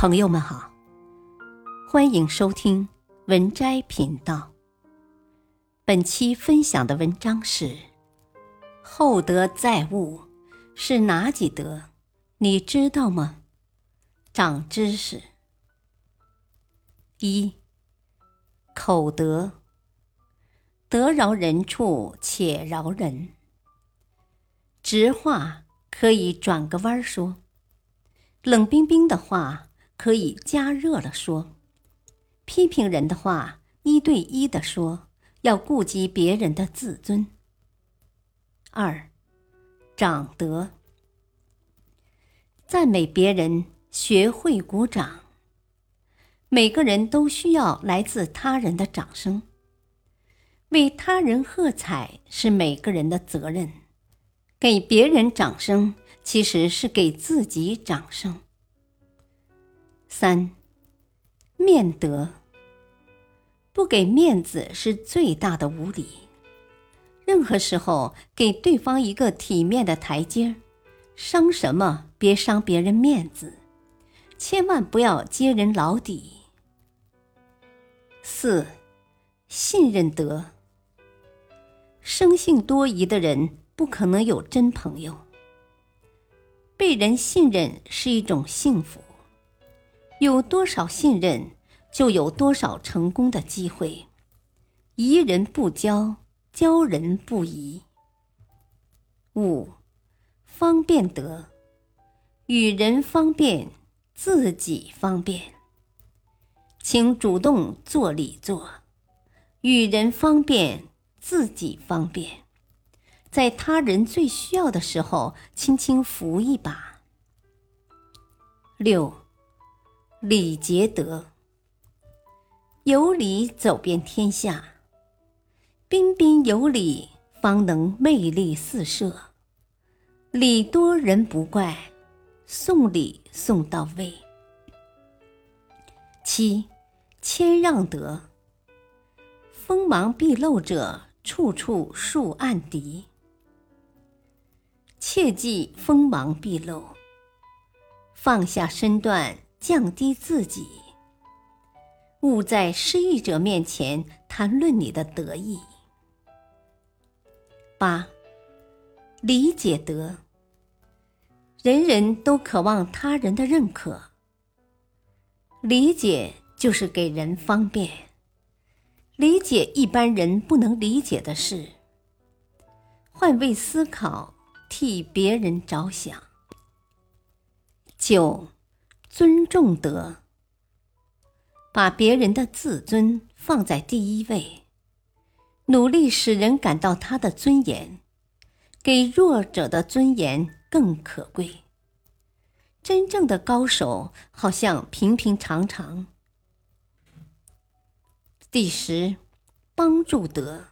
朋友们好，欢迎收听文摘频道。本期分享的文章是“厚德载物”，是哪几德？你知道吗？长知识。一、口德，得饶人处且饶人。直话可以转个弯说，冷冰冰的话。可以加热了说，批评人的话一对一的说，要顾及别人的自尊。二，长德，赞美别人，学会鼓掌。每个人都需要来自他人的掌声，为他人喝彩是每个人的责任，给别人掌声其实是给自己掌声。三，面德。不给面子是最大的无礼。任何时候给对方一个体面的台阶儿，伤什么别伤别人面子，千万不要揭人老底。四，信任德。生性多疑的人不可能有真朋友。被人信任是一种幸福。有多少信任，就有多少成功的机会。疑人不交，交人不疑。五，方便得，与人方便，自己方便。请主动做礼做，与人方便，自己方便，在他人最需要的时候，轻轻扶一把。六。礼节德，有礼走遍天下，彬彬有礼，方能魅力四射。礼多人不怪，送礼送到位。七，谦让德，锋芒毕露者，处处树暗敌。切忌锋芒毕露，放下身段。降低自己，勿在失意者面前谈论你的得意。八，理解德。人人都渴望他人的认可，理解就是给人方便，理解一般人不能理解的事，换位思考，替别人着想。九。尊重德，把别人的自尊放在第一位，努力使人感到他的尊严，给弱者的尊严更可贵。真正的高手好像平平常常。第十，帮助德，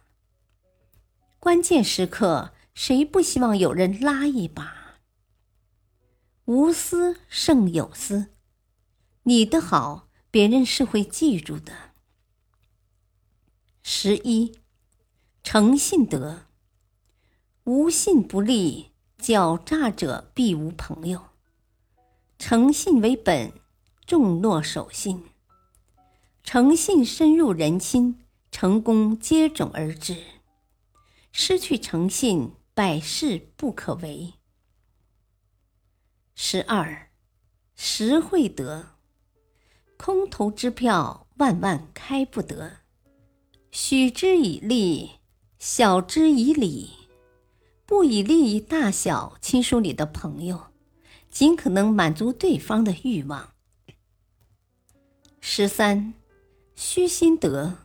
关键时刻谁不希望有人拉一把？无私胜有私，你的好别人是会记住的。十一，诚信德，无信不立，狡诈者必无朋友。诚信为本，重诺守信。诚信深入人心，成功接踵而至。失去诚信，百事不可为。十二，实惠得。空头支票万万开不得，许之以利，晓之以理，不以利益大小亲疏你的朋友，尽可能满足对方的欲望。十三，虚心得。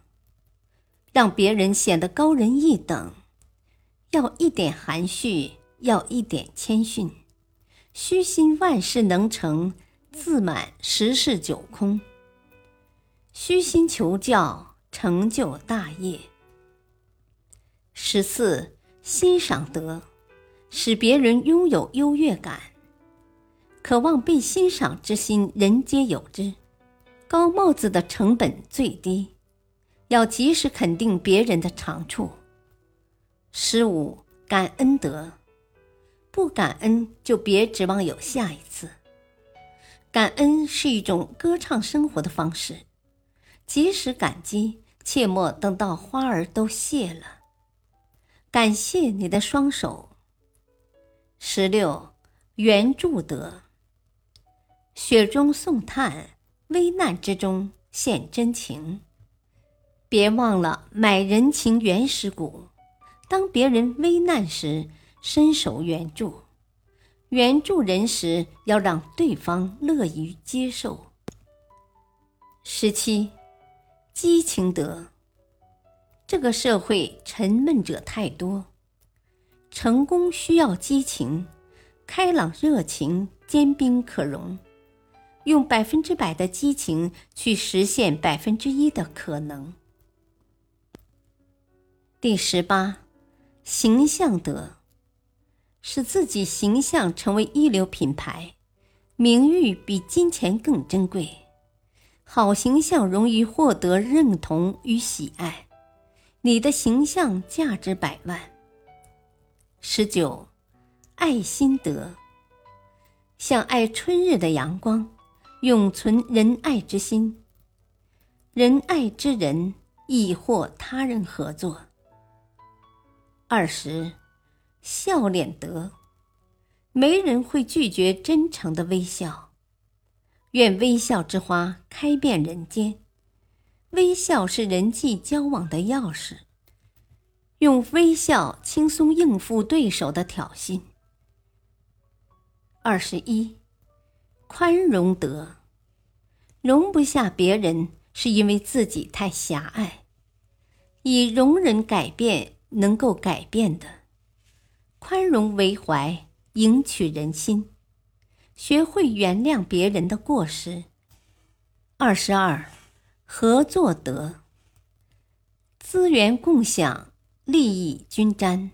让别人显得高人一等，要一点含蓄，要一点谦逊。虚心万事能成，自满十事九空。虚心求教，成就大业。十四，欣赏德，使别人拥有优越感。渴望被欣赏之心，人皆有之。高帽子的成本最低，要及时肯定别人的长处。十五，感恩德。不感恩，就别指望有下一次。感恩是一种歌唱生活的方式，即使感激，切莫等到花儿都谢了。感谢你的双手。十六，援助德。雪中送炭，危难之中献真情。别忘了买人情原始股。当别人危难时，伸手援助；援助人时，要让对方乐于接受。十七，激情德。这个社会沉闷者太多，成功需要激情，开朗热情，坚冰可融。用百分之百的激情去实现百分之一的可能。第十八，形象德，使自己形象成为一流品牌，名誉比金钱更珍贵。好形象容易获得认同与喜爱。你的形象价值百万。十九，爱心德，像爱春日的阳光，永存仁爱之心。仁爱之人亦或他人合作。二十，笑脸德，没人会拒绝真诚的微笑。愿微笑之花开遍人间。微笑是人际交往的钥匙，用微笑轻松应付对手的挑衅。二十一，宽容德，容不下别人是因为自己太狭隘，以容忍改变能够改变的，宽容为怀，赢取人心，学会原谅别人的过失。二十二。合作德，资源共享，利益均沾。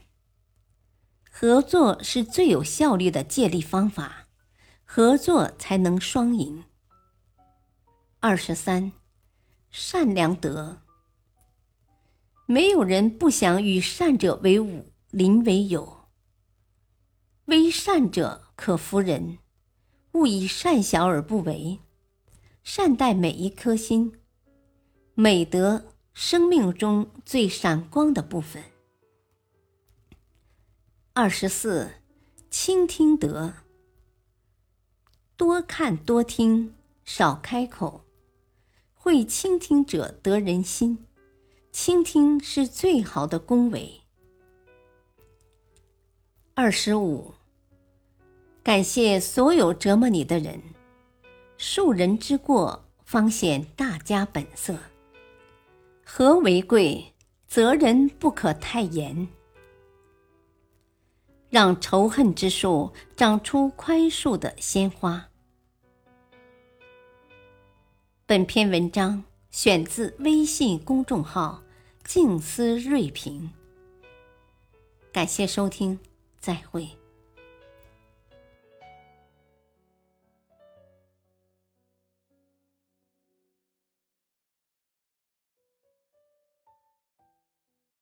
合作是最有效率的借力方法，合作才能双赢。二十三，善良德，没有人不想与善者为伍，邻为友。为善者可服人，勿以善小而不为，善待每一颗心。美德，生命中最闪光的部分。二十四，倾听德。多看多听，少开口。会倾听者得人心，倾听是最好的恭维。二十五，感谢所有折磨你的人，恕人之过，方显大家本色。和为贵，责人不可太严。让仇恨之树长出宽恕的鲜花。本篇文章选自微信公众号“静思睿评”。感谢收听，再会。